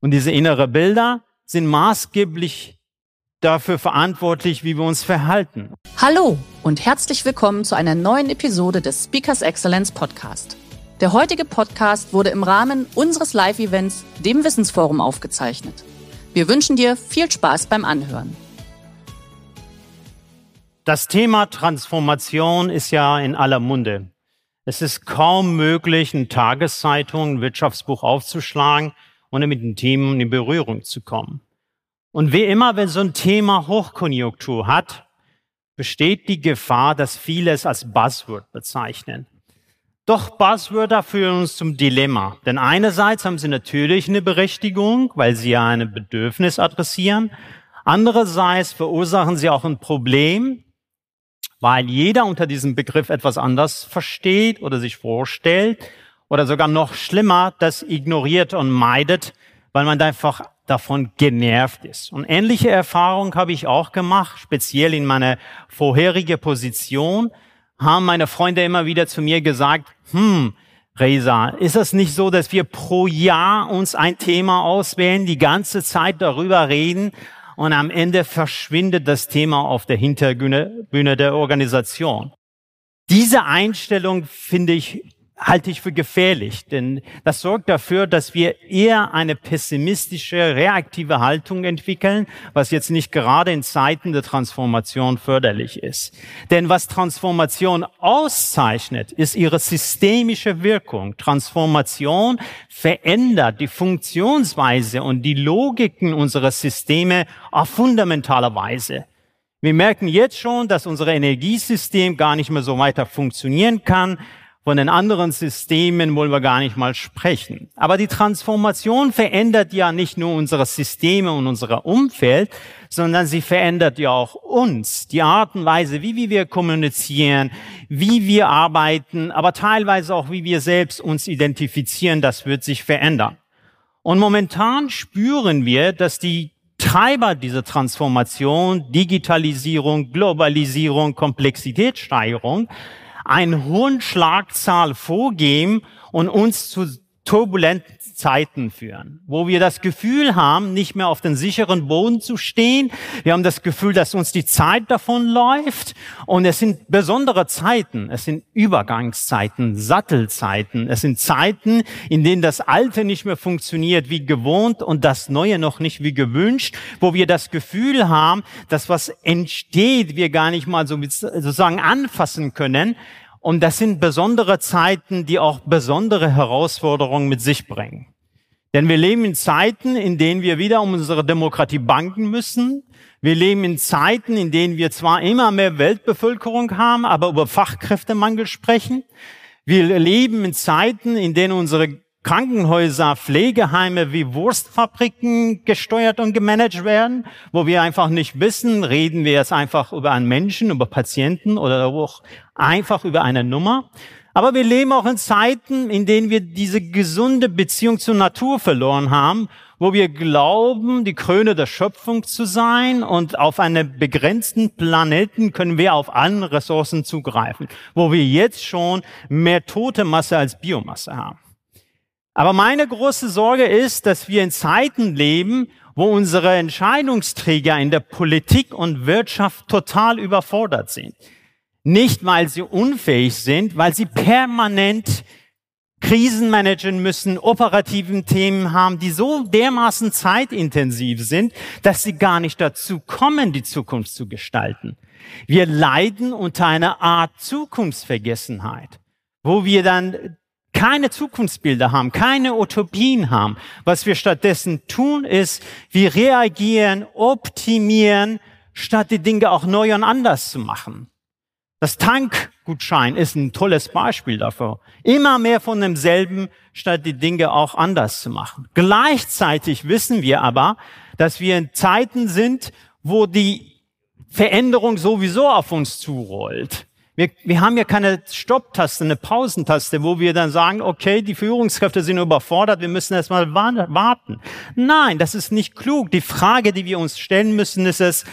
Und diese innere Bilder sind maßgeblich dafür verantwortlich, wie wir uns verhalten. Hallo und herzlich willkommen zu einer neuen Episode des Speakers Excellence Podcast. Der heutige Podcast wurde im Rahmen unseres Live-Events, dem Wissensforum, aufgezeichnet. Wir wünschen dir viel Spaß beim Anhören. Das Thema Transformation ist ja in aller Munde. Es ist kaum möglich, eine Tageszeitung, ein Wirtschaftsbuch aufzuschlagen ohne mit den Themen in Berührung zu kommen. Und wie immer, wenn so ein Thema Hochkonjunktur hat, besteht die Gefahr, dass viele es als Buzzword bezeichnen. Doch Buzzwörter führen uns zum Dilemma. Denn einerseits haben sie natürlich eine Berechtigung, weil sie ja ein Bedürfnis adressieren. Andererseits verursachen sie auch ein Problem, weil jeder unter diesem Begriff etwas anders versteht oder sich vorstellt oder sogar noch schlimmer, das ignoriert und meidet, weil man einfach davon genervt ist. Und ähnliche Erfahrungen habe ich auch gemacht, speziell in meiner vorherigen Position, haben meine Freunde immer wieder zu mir gesagt, hm, Reza, ist es nicht so, dass wir pro Jahr uns ein Thema auswählen, die ganze Zeit darüber reden und am Ende verschwindet das Thema auf der Hinterbühne der Organisation? Diese Einstellung finde ich halte ich für gefährlich, denn das sorgt dafür, dass wir eher eine pessimistische, reaktive Haltung entwickeln, was jetzt nicht gerade in Zeiten der Transformation förderlich ist. Denn was Transformation auszeichnet, ist ihre systemische Wirkung. Transformation verändert die Funktionsweise und die Logiken unserer Systeme auf fundamentale Weise. Wir merken jetzt schon, dass unser Energiesystem gar nicht mehr so weiter funktionieren kann, von den anderen Systemen wollen wir gar nicht mal sprechen. Aber die Transformation verändert ja nicht nur unsere Systeme und unser Umfeld, sondern sie verändert ja auch uns, die Art und Weise, wie, wie wir kommunizieren, wie wir arbeiten, aber teilweise auch, wie wir selbst uns identifizieren, das wird sich verändern. Und momentan spüren wir, dass die Treiber dieser Transformation, Digitalisierung, Globalisierung, Komplexitätssteigerung, einen hohen Schlagzahl vorgeben und uns zu turbulenten Zeiten führen, wo wir das Gefühl haben, nicht mehr auf den sicheren Boden zu stehen. Wir haben das Gefühl, dass uns die Zeit davon läuft. Und es sind besondere Zeiten. Es sind Übergangszeiten, Sattelzeiten. Es sind Zeiten, in denen das Alte nicht mehr funktioniert wie gewohnt und das Neue noch nicht wie gewünscht, wo wir das Gefühl haben, dass was entsteht, wir gar nicht mal so sozusagen anfassen können. Und das sind besondere Zeiten, die auch besondere Herausforderungen mit sich bringen. Denn wir leben in Zeiten, in denen wir wieder um unsere Demokratie banken müssen. Wir leben in Zeiten, in denen wir zwar immer mehr Weltbevölkerung haben, aber über Fachkräftemangel sprechen. Wir leben in Zeiten, in denen unsere Krankenhäuser, Pflegeheime wie Wurstfabriken gesteuert und gemanagt werden, wo wir einfach nicht wissen, reden wir jetzt einfach über einen Menschen, über Patienten oder auch einfach über eine Nummer. Aber wir leben auch in Zeiten, in denen wir diese gesunde Beziehung zur Natur verloren haben, wo wir glauben, die Krone der Schöpfung zu sein und auf einem begrenzten Planeten können wir auf allen Ressourcen zugreifen, wo wir jetzt schon mehr tote Masse als Biomasse haben. Aber meine große Sorge ist, dass wir in Zeiten leben, wo unsere Entscheidungsträger in der Politik und Wirtschaft total überfordert sind. Nicht, weil sie unfähig sind, weil sie permanent Krisen managen müssen, operativen Themen haben, die so dermaßen zeitintensiv sind, dass sie gar nicht dazu kommen, die Zukunft zu gestalten. Wir leiden unter einer Art Zukunftsvergessenheit, wo wir dann keine Zukunftsbilder haben, keine Utopien haben. Was wir stattdessen tun, ist, wir reagieren, optimieren, statt die Dinge auch neu und anders zu machen. Das Tankgutschein ist ein tolles Beispiel dafür. Immer mehr von demselben, statt die Dinge auch anders zu machen. Gleichzeitig wissen wir aber, dass wir in Zeiten sind, wo die Veränderung sowieso auf uns zurollt. Wir, wir haben ja keine Stopptaste, eine Pausentaste, wo wir dann sagen, okay, die Führungskräfte sind überfordert, wir müssen erstmal warten. Nein, das ist nicht klug. Die Frage, die wir uns stellen müssen, ist es,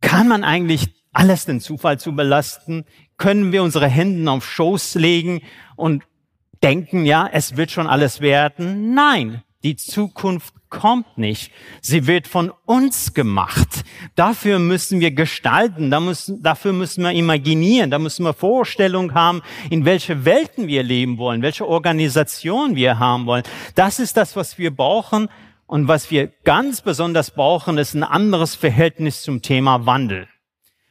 kann man eigentlich alles den Zufall zu belasten? Können wir unsere Hände auf Schoß legen und denken, ja, es wird schon alles werden? Nein, die Zukunft kommt nicht. Sie wird von uns gemacht. Dafür müssen wir gestalten, dafür müssen wir imaginieren, da müssen wir Vorstellungen haben, in welche Welten wir leben wollen, welche Organisation wir haben wollen. Das ist das, was wir brauchen. Und was wir ganz besonders brauchen, ist ein anderes Verhältnis zum Thema Wandel.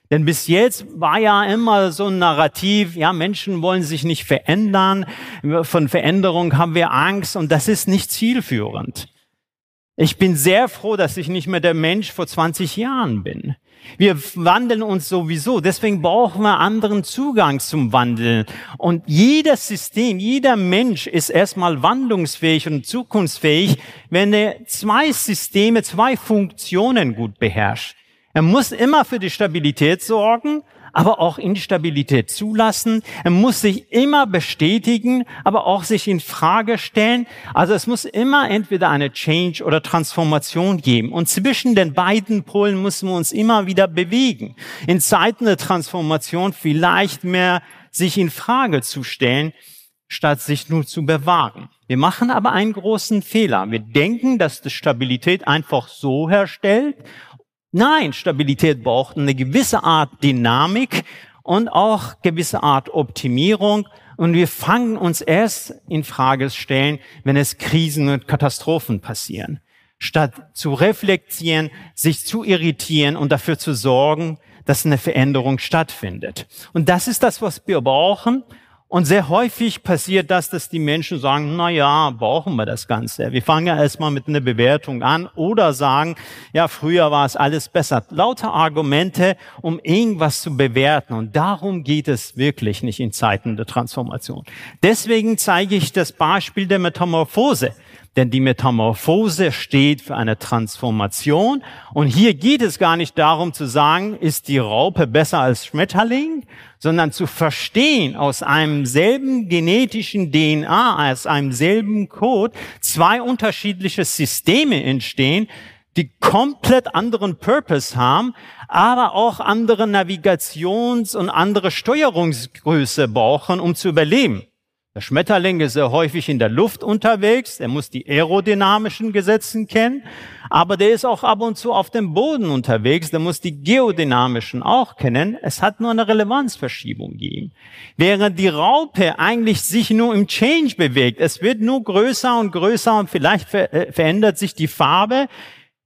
Denn bis jetzt war ja immer so ein Narrativ, ja, Menschen wollen sich nicht verändern, von Veränderung haben wir Angst und das ist nicht zielführend. Ich bin sehr froh, dass ich nicht mehr der Mensch vor 20 Jahren bin. Wir wandeln uns sowieso, deswegen brauchen wir anderen Zugang zum Wandeln. Und jedes System, jeder Mensch ist erstmal wandlungsfähig und zukunftsfähig, wenn er zwei Systeme, zwei Funktionen gut beherrscht. Er muss immer für die Stabilität sorgen, aber auch Instabilität zulassen. Er muss sich immer bestätigen, aber auch sich in Frage stellen. Also es muss immer entweder eine Change oder Transformation geben. Und zwischen den beiden Polen müssen wir uns immer wieder bewegen. In Zeiten der Transformation vielleicht mehr sich in Frage zu stellen, statt sich nur zu bewahren. Wir machen aber einen großen Fehler. Wir denken, dass die Stabilität einfach so herstellt Nein, Stabilität braucht eine gewisse Art Dynamik und auch gewisse Art Optimierung. Und wir fangen uns erst in Frage stellen, wenn es Krisen und Katastrophen passieren. Statt zu reflektieren, sich zu irritieren und dafür zu sorgen, dass eine Veränderung stattfindet. Und das ist das, was wir brauchen. Und sehr häufig passiert das, dass die Menschen sagen, na ja, brauchen wir das Ganze. Wir fangen ja erstmal mit einer Bewertung an oder sagen, ja, früher war es alles besser. Lauter Argumente, um irgendwas zu bewerten. Und darum geht es wirklich nicht in Zeiten der Transformation. Deswegen zeige ich das Beispiel der Metamorphose. Denn die Metamorphose steht für eine Transformation. Und hier geht es gar nicht darum zu sagen, ist die Raupe besser als Schmetterling, sondern zu verstehen, aus einem selben genetischen DNA, aus einem selben Code, zwei unterschiedliche Systeme entstehen, die komplett anderen Purpose haben, aber auch andere Navigations- und andere Steuerungsgröße brauchen, um zu überleben. Der Schmetterling ist sehr häufig in der Luft unterwegs, er muss die aerodynamischen Gesetzen kennen, aber der ist auch ab und zu auf dem Boden unterwegs, der muss die geodynamischen auch kennen. Es hat nur eine Relevanzverschiebung gegeben. Während die Raupe eigentlich sich nur im Change bewegt, es wird nur größer und größer und vielleicht äh, verändert sich die Farbe,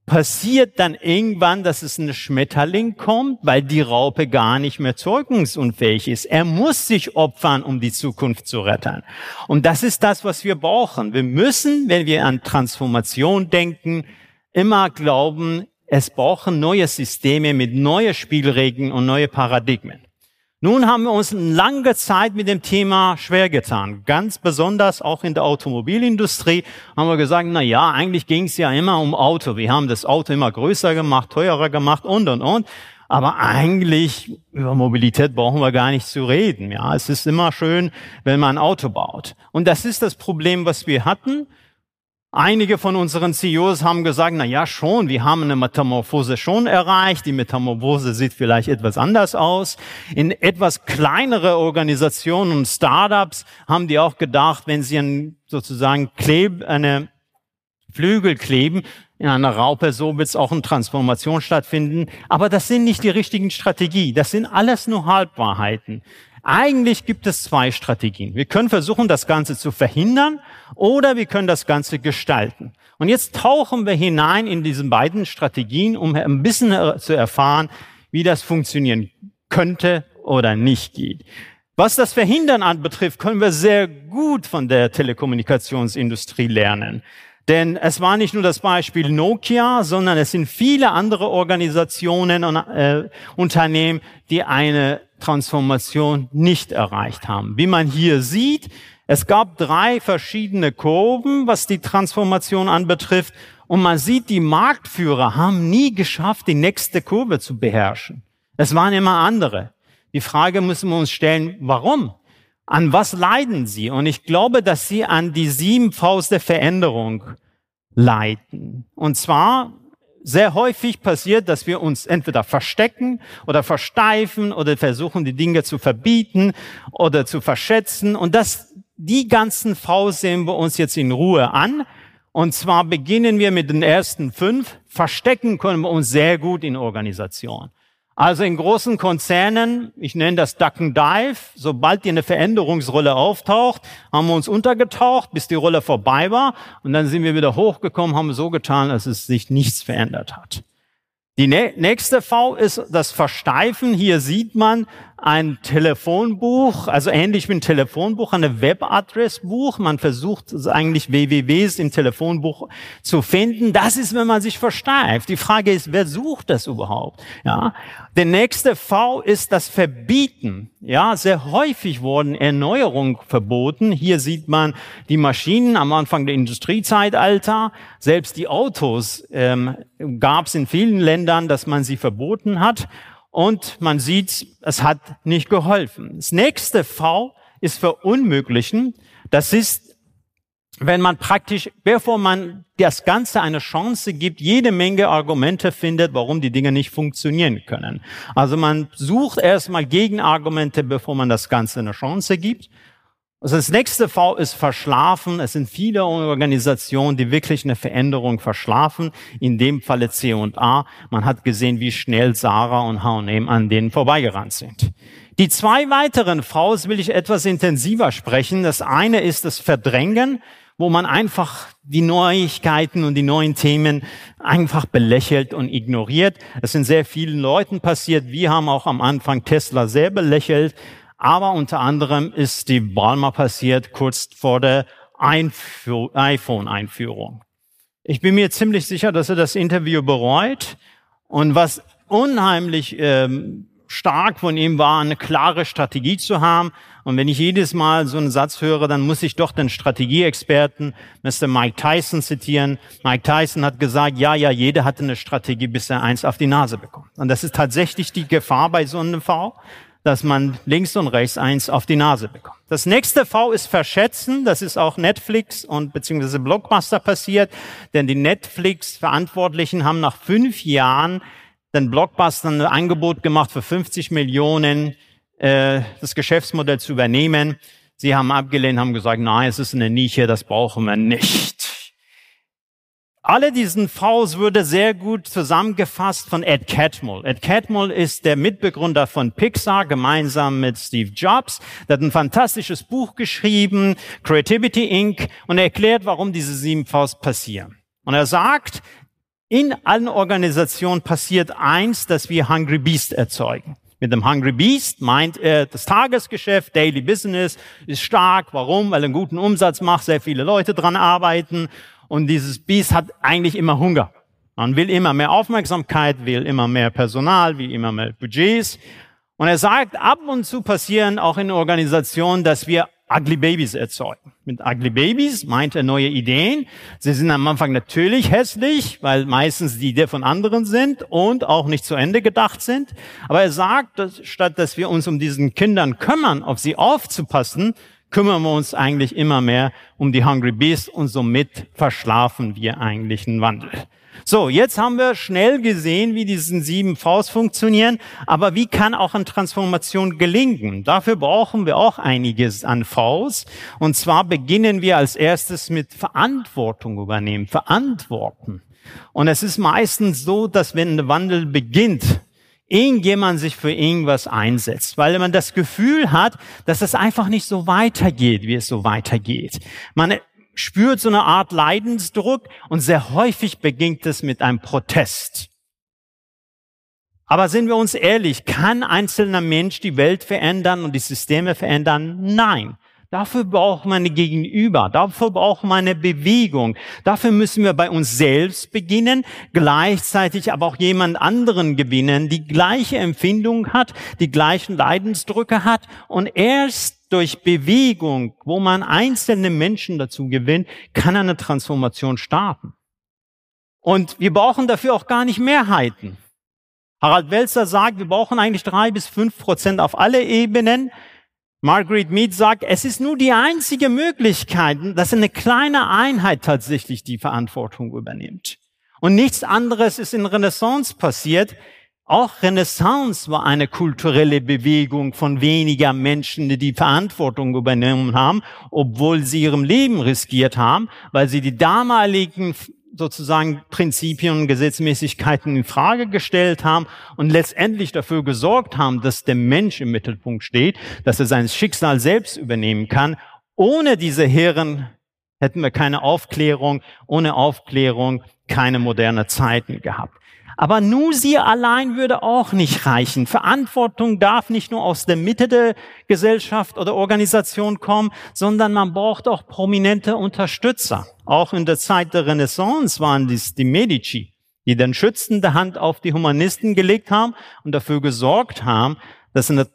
passiert dann irgendwann, dass es ein Schmetterling kommt, weil die Raupe gar nicht mehr zeugungsunfähig ist. Er muss sich opfern, um die Zukunft zu retten. Und das ist das, was wir brauchen. Wir müssen, wenn wir an Transformation denken, immer glauben, es brauchen neue Systeme mit neuen Spielregeln und neue Paradigmen. Nun haben wir uns lange Zeit mit dem Thema schwer getan. Ganz besonders auch in der Automobilindustrie haben wir gesagt, na ja, eigentlich ging es ja immer um Auto. Wir haben das Auto immer größer gemacht, teurer gemacht und, und, und. Aber eigentlich über Mobilität brauchen wir gar nicht zu reden. Ja, es ist immer schön, wenn man ein Auto baut. Und das ist das Problem, was wir hatten. Einige von unseren CEOs haben gesagt, na ja, schon, wir haben eine Metamorphose schon erreicht. Die Metamorphose sieht vielleicht etwas anders aus. In etwas kleinere Organisationen und Startups haben die auch gedacht, wenn sie einen, sozusagen kleb, eine Flügel kleben, in einer Raupe, so wird es auch eine Transformation stattfinden. Aber das sind nicht die richtigen Strategie. Das sind alles nur Halbwahrheiten. Eigentlich gibt es zwei Strategien. Wir können versuchen, das Ganze zu verhindern oder wir können das Ganze gestalten. Und jetzt tauchen wir hinein in diesen beiden Strategien, um ein bisschen zu erfahren, wie das funktionieren könnte oder nicht geht. Was das Verhindern anbetrifft, können wir sehr gut von der Telekommunikationsindustrie lernen. Denn es war nicht nur das Beispiel Nokia, sondern es sind viele andere Organisationen und äh, Unternehmen, die eine Transformation nicht erreicht haben. Wie man hier sieht, es gab drei verschiedene Kurven, was die Transformation anbetrifft. Und man sieht, die Marktführer haben nie geschafft, die nächste Kurve zu beherrschen. Es waren immer andere. Die Frage müssen wir uns stellen, warum? An was leiden sie? Und ich glaube, dass sie an die sieben Faust der Veränderung leiten. Und zwar sehr häufig passiert, dass wir uns entweder verstecken oder versteifen oder versuchen, die Dinge zu verbieten oder zu verschätzen. Und das, die ganzen V sehen wir uns jetzt in Ruhe an. Und zwar beginnen wir mit den ersten fünf. Verstecken können wir uns sehr gut in Organisation. Also in großen Konzernen, ich nenne das Duck and Dive, sobald dir eine Veränderungsrolle auftaucht, haben wir uns untergetaucht, bis die Rolle vorbei war und dann sind wir wieder hochgekommen, haben so getan, dass es sich nichts verändert hat. Die nächste V ist das Versteifen. Hier sieht man ein Telefonbuch, also ähnlich wie ein Telefonbuch, eine Webadressbuch. Man versucht eigentlich WWWs im Telefonbuch zu finden. Das ist, wenn man sich versteift. Die Frage ist, wer sucht das überhaupt? Ja. Der nächste V ist das Verbieten. Ja, sehr häufig wurden Erneuerungen verboten. Hier sieht man die Maschinen am Anfang der Industriezeitalter. Selbst die Autos ähm, gab es in vielen Ländern, dass man sie verboten hat. Und man sieht, es hat nicht geholfen. Das nächste V ist verunmöglichen. Das ist, wenn man praktisch, bevor man das Ganze eine Chance gibt, jede Menge Argumente findet, warum die Dinge nicht funktionieren können. Also man sucht erstmal Gegenargumente, bevor man das Ganze eine Chance gibt. Also das nächste V ist verschlafen. Es sind viele Organisationen, die wirklich eine Veränderung verschlafen. In dem Falle C und A. Man hat gesehen, wie schnell Sarah und H&M an denen vorbeigerannt sind. Die zwei weiteren Vs will ich etwas intensiver sprechen. Das eine ist das Verdrängen, wo man einfach die Neuigkeiten und die neuen Themen einfach belächelt und ignoriert. Es sind sehr vielen Leuten passiert. Wir haben auch am Anfang Tesla sehr belächelt aber unter anderem ist die Balmer passiert kurz vor der iPhone-Einführung. Ich bin mir ziemlich sicher, dass er das Interview bereut. Und was unheimlich ähm, stark von ihm war, eine klare Strategie zu haben. Und wenn ich jedes Mal so einen Satz höre, dann muss ich doch den Strategieexperten Mr. Mike Tyson zitieren. Mike Tyson hat gesagt, ja, ja, jeder hatte eine Strategie, bis er eins auf die Nase bekommt. Und das ist tatsächlich die Gefahr bei so einem V dass man links und rechts eins auf die Nase bekommt. Das nächste V ist verschätzen. Das ist auch Netflix und beziehungsweise Blockbuster passiert, denn die Netflix-Verantwortlichen haben nach fünf Jahren den Blockbuster ein Angebot gemacht für 50 Millionen, äh, das Geschäftsmodell zu übernehmen. Sie haben abgelehnt, haben gesagt, nein, es ist eine Nische, das brauchen wir nicht. Alle diesen Vs würde sehr gut zusammengefasst von Ed Catmull. Ed Catmull ist der Mitbegründer von Pixar gemeinsam mit Steve Jobs. Der hat ein fantastisches Buch geschrieben, Creativity Inc. und er erklärt, warum diese sieben Vs passieren. Und er sagt, in allen Organisationen passiert eins, dass wir Hungry Beast erzeugen. Mit dem Hungry Beast meint er das Tagesgeschäft, Daily Business ist stark. Warum? Weil er einen guten Umsatz macht, sehr viele Leute dran arbeiten und dieses Biest hat eigentlich immer Hunger. Man will immer mehr Aufmerksamkeit, will immer mehr Personal, will immer mehr Budgets. Und er sagt, ab und zu passieren auch in Organisationen, dass wir Ugly Babies erzeugen. Mit Ugly Babies meint er neue Ideen. Sie sind am Anfang natürlich hässlich, weil meistens die Idee von anderen sind und auch nicht zu Ende gedacht sind. Aber er sagt, dass, statt dass wir uns um diesen Kindern kümmern, auf sie aufzupassen, kümmern wir uns eigentlich immer mehr um die Hungry Beast und somit verschlafen wir eigentlich einen Wandel. So, jetzt haben wir schnell gesehen, wie diese sieben Vs funktionieren, aber wie kann auch eine Transformation gelingen? Dafür brauchen wir auch einiges an Vs. Und zwar beginnen wir als erstes mit Verantwortung übernehmen, verantworten. Und es ist meistens so, dass wenn ein Wandel beginnt, irgendjemand sich für irgendwas einsetzt, weil man das Gefühl hat, dass es einfach nicht so weitergeht, wie es so weitergeht. Man spürt so eine Art Leidensdruck und sehr häufig beginnt es mit einem Protest. Aber sind wir uns ehrlich, kann einzelner Mensch die Welt verändern und die Systeme verändern? Nein. Dafür braucht man ein Gegenüber, dafür braucht man eine Bewegung. Dafür müssen wir bei uns selbst beginnen, gleichzeitig aber auch jemand anderen gewinnen, die gleiche Empfindung hat, die gleichen Leidensdrücke hat und erst durch Bewegung, wo man einzelne Menschen dazu gewinnt, kann eine Transformation starten. Und wir brauchen dafür auch gar nicht Mehrheiten. Harald Welzer sagt, wir brauchen eigentlich drei bis fünf Prozent auf alle Ebenen. Margaret Mead sagt, es ist nur die einzige Möglichkeit, dass eine kleine Einheit tatsächlich die Verantwortung übernimmt. Und nichts anderes ist in Renaissance passiert. Auch Renaissance war eine kulturelle Bewegung von weniger Menschen, die die Verantwortung übernommen haben, obwohl sie ihrem Leben riskiert haben, weil sie die damaligen sozusagen Prinzipien und Gesetzmäßigkeiten in Frage gestellt haben und letztendlich dafür gesorgt haben, dass der Mensch im Mittelpunkt steht, dass er sein Schicksal selbst übernehmen kann. Ohne diese Herren hätten wir keine Aufklärung, ohne Aufklärung keine moderne Zeiten gehabt. Aber nur sie allein würde auch nicht reichen. Verantwortung darf nicht nur aus der Mitte der Gesellschaft oder Organisation kommen, sondern man braucht auch prominente Unterstützer. Auch in der Zeit der Renaissance waren dies die Medici, die dann schützende Hand auf die Humanisten gelegt haben und dafür gesorgt haben, dass eine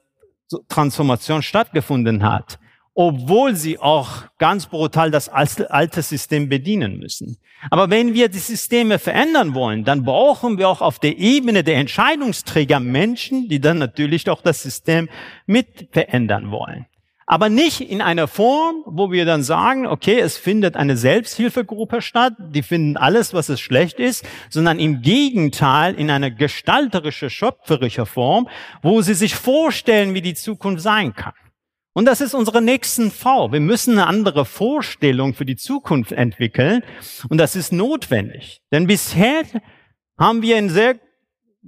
Transformation stattgefunden hat obwohl sie auch ganz brutal das alte System bedienen müssen. Aber wenn wir die Systeme verändern wollen, dann brauchen wir auch auf der Ebene der Entscheidungsträger Menschen, die dann natürlich auch das System mit verändern wollen. Aber nicht in einer Form, wo wir dann sagen, okay, es findet eine Selbsthilfegruppe statt, die finden alles, was es schlecht ist, sondern im Gegenteil in einer gestalterische, schöpferische Form, wo sie sich vorstellen, wie die Zukunft sein kann. Und das ist unsere nächsten V. Wir müssen eine andere Vorstellung für die Zukunft entwickeln. Und das ist notwendig. Denn bisher haben wir in sehr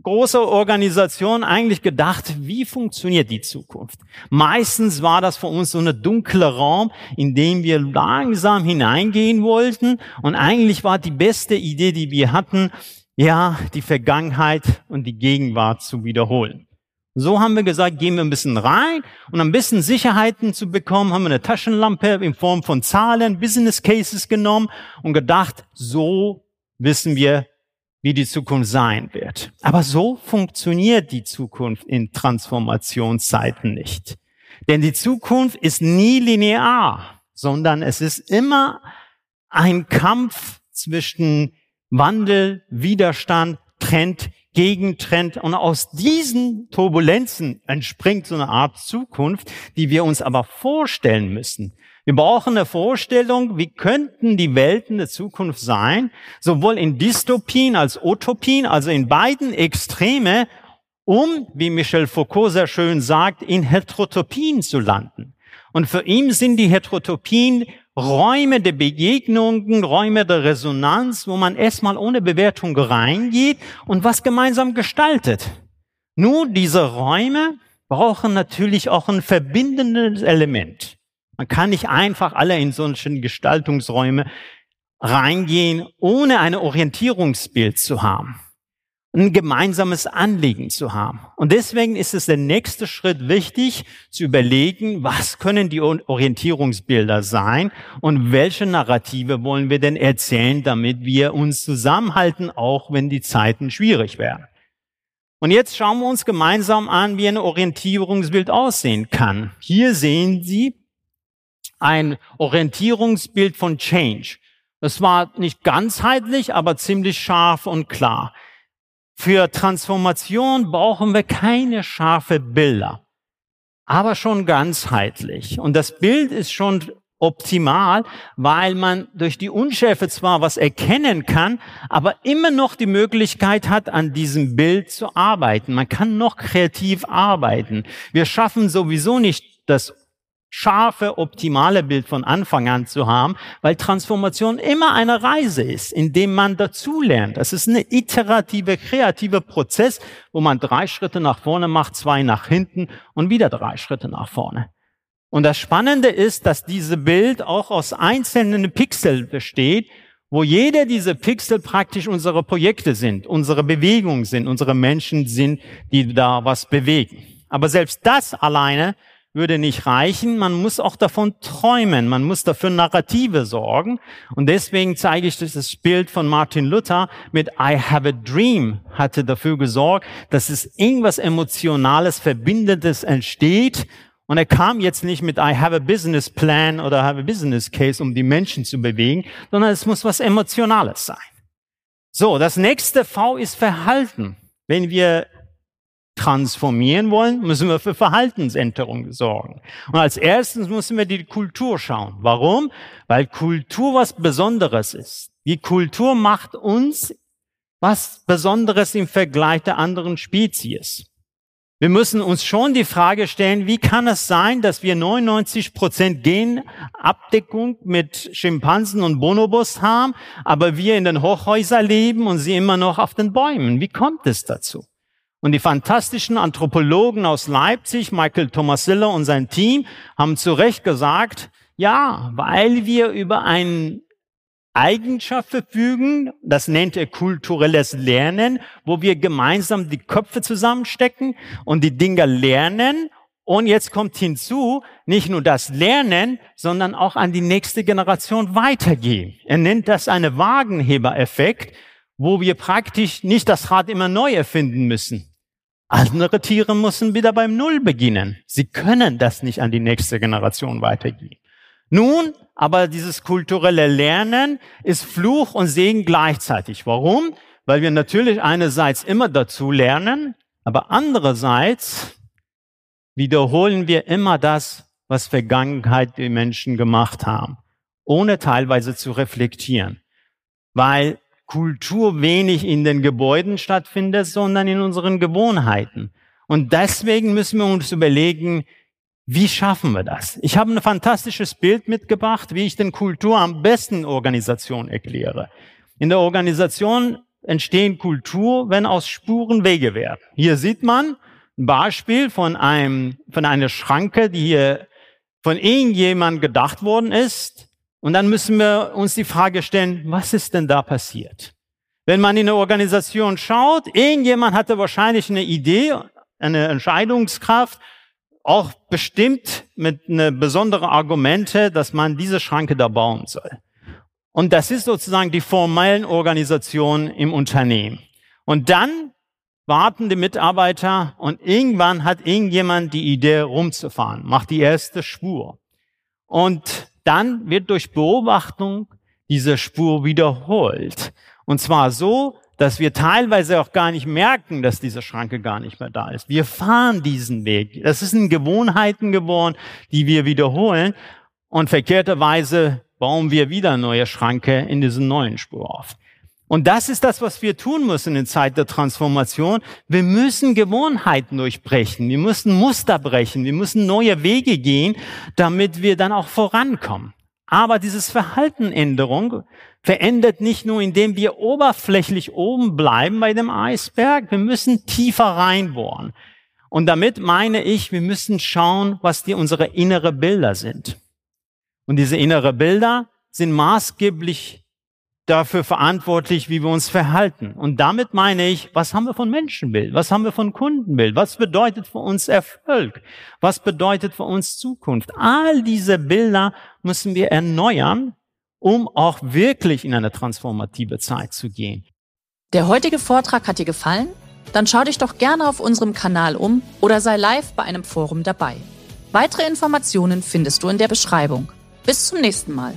großer Organisation eigentlich gedacht, wie funktioniert die Zukunft? Meistens war das für uns so eine dunkle Raum, in dem wir langsam hineingehen wollten. Und eigentlich war die beste Idee, die wir hatten, ja, die Vergangenheit und die Gegenwart zu wiederholen. So haben wir gesagt, gehen wir ein bisschen rein und um ein bisschen Sicherheiten zu bekommen, haben wir eine Taschenlampe in Form von Zahlen, Business Cases genommen und gedacht, so wissen wir, wie die Zukunft sein wird. Aber so funktioniert die Zukunft in Transformationszeiten nicht. Denn die Zukunft ist nie linear, sondern es ist immer ein Kampf zwischen Wandel, Widerstand, Trend, Gegentrend. Und aus diesen Turbulenzen entspringt so eine Art Zukunft, die wir uns aber vorstellen müssen. Wir brauchen eine Vorstellung, wie könnten die Welten der Zukunft sein, sowohl in Dystopien als Utopien, also in beiden Extreme, um, wie Michel Foucault sehr schön sagt, in Heterotopien zu landen. Und für ihn sind die Heterotopien Räume der Begegnungen, Räume der Resonanz, wo man erstmal ohne Bewertung reingeht und was gemeinsam gestaltet. Nur diese Räume brauchen natürlich auch ein verbindendes Element. Man kann nicht einfach alle in solchen Gestaltungsräume reingehen, ohne ein Orientierungsbild zu haben ein gemeinsames Anliegen zu haben. Und deswegen ist es der nächste Schritt wichtig, zu überlegen, was können die Orientierungsbilder sein und welche Narrative wollen wir denn erzählen, damit wir uns zusammenhalten, auch wenn die Zeiten schwierig werden. Und jetzt schauen wir uns gemeinsam an, wie ein Orientierungsbild aussehen kann. Hier sehen Sie ein Orientierungsbild von Change. Das war nicht ganzheitlich, aber ziemlich scharf und klar. Für Transformation brauchen wir keine scharfe Bilder, aber schon ganzheitlich. Und das Bild ist schon optimal, weil man durch die Unschärfe zwar was erkennen kann, aber immer noch die Möglichkeit hat, an diesem Bild zu arbeiten. Man kann noch kreativ arbeiten. Wir schaffen sowieso nicht das scharfe, optimale Bild von Anfang an zu haben, weil Transformation immer eine Reise ist, in dem man dazulernt. Das ist eine iterative, kreative Prozess, wo man drei Schritte nach vorne macht, zwei nach hinten und wieder drei Schritte nach vorne. Und das Spannende ist, dass diese Bild auch aus einzelnen Pixel besteht, wo jeder diese Pixel praktisch unsere Projekte sind, unsere Bewegungen sind, unsere Menschen sind, die da was bewegen. Aber selbst das alleine würde nicht reichen. Man muss auch davon träumen. Man muss dafür Narrative sorgen. Und deswegen zeige ich das Bild von Martin Luther mit I have a dream hatte dafür gesorgt, dass es irgendwas Emotionales, Verbindendes entsteht. Und er kam jetzt nicht mit I have a business plan oder I have a business case, um die Menschen zu bewegen, sondern es muss was Emotionales sein. So, das nächste V ist Verhalten. Wenn wir transformieren wollen, müssen wir für Verhaltensänderungen sorgen. Und als erstes müssen wir die Kultur schauen. Warum? Weil Kultur was Besonderes ist. Die Kultur macht uns was Besonderes im Vergleich der anderen Spezies. Wir müssen uns schon die Frage stellen, wie kann es sein, dass wir 99 Prozent Genabdeckung mit Schimpansen und Bonobos haben, aber wir in den Hochhäusern leben und sie immer noch auf den Bäumen? Wie kommt es dazu? Und die fantastischen Anthropologen aus Leipzig, Michael Tomasilla und sein Team, haben zu Recht gesagt, ja, weil wir über eine Eigenschaft verfügen, das nennt er kulturelles Lernen, wo wir gemeinsam die Köpfe zusammenstecken und die Dinge lernen. Und jetzt kommt hinzu, nicht nur das Lernen, sondern auch an die nächste Generation weitergehen. Er nennt das eine Wagenhebereffekt, wo wir praktisch nicht das Rad immer neu erfinden müssen, andere Tiere müssen wieder beim Null beginnen. Sie können das nicht an die nächste Generation weitergeben. Nun, aber dieses kulturelle Lernen ist Fluch und Segen gleichzeitig. Warum? Weil wir natürlich einerseits immer dazu lernen, aber andererseits wiederholen wir immer das, was Vergangenheit die Menschen gemacht haben, ohne teilweise zu reflektieren. Weil Kultur wenig in den Gebäuden stattfindet, sondern in unseren Gewohnheiten. Und deswegen müssen wir uns überlegen, wie schaffen wir das? Ich habe ein fantastisches Bild mitgebracht, wie ich den Kultur am besten Organisation erkläre. In der Organisation entstehen Kultur, wenn aus Spuren Wege werden. Hier sieht man ein Beispiel von einem, von einer Schranke, die hier von irgendjemand gedacht worden ist. Und dann müssen wir uns die Frage stellen, was ist denn da passiert? Wenn man in eine Organisation schaut, irgendjemand hatte wahrscheinlich eine Idee, eine Entscheidungskraft, auch bestimmt mit eine besondere Argumente, dass man diese Schranke da bauen soll. Und das ist sozusagen die formellen Organisationen im Unternehmen. Und dann warten die Mitarbeiter und irgendwann hat irgendjemand die Idee rumzufahren, macht die erste Spur. Und dann wird durch Beobachtung diese Spur wiederholt. Und zwar so, dass wir teilweise auch gar nicht merken, dass diese Schranke gar nicht mehr da ist. Wir fahren diesen Weg. Das ist in Gewohnheiten geworden, die wir wiederholen. Und verkehrterweise bauen wir wieder neue Schranke in diesen neuen Spur auf. Und das ist das, was wir tun müssen in Zeit der Transformation. Wir müssen Gewohnheiten durchbrechen. Wir müssen Muster brechen. Wir müssen neue Wege gehen, damit wir dann auch vorankommen. Aber dieses Verhaltenänderung verändert nicht nur, indem wir oberflächlich oben bleiben bei dem Eisberg. Wir müssen tiefer reinbohren. Und damit meine ich, wir müssen schauen, was die unsere innere Bilder sind. Und diese innere Bilder sind maßgeblich dafür verantwortlich, wie wir uns verhalten. Und damit meine ich, was haben wir von Menschenbild? Was haben wir von Kundenbild? Was bedeutet für uns Erfolg? Was bedeutet für uns Zukunft? All diese Bilder müssen wir erneuern, um auch wirklich in eine transformative Zeit zu gehen. Der heutige Vortrag hat dir gefallen? Dann schau dich doch gerne auf unserem Kanal um oder sei live bei einem Forum dabei. Weitere Informationen findest du in der Beschreibung. Bis zum nächsten Mal.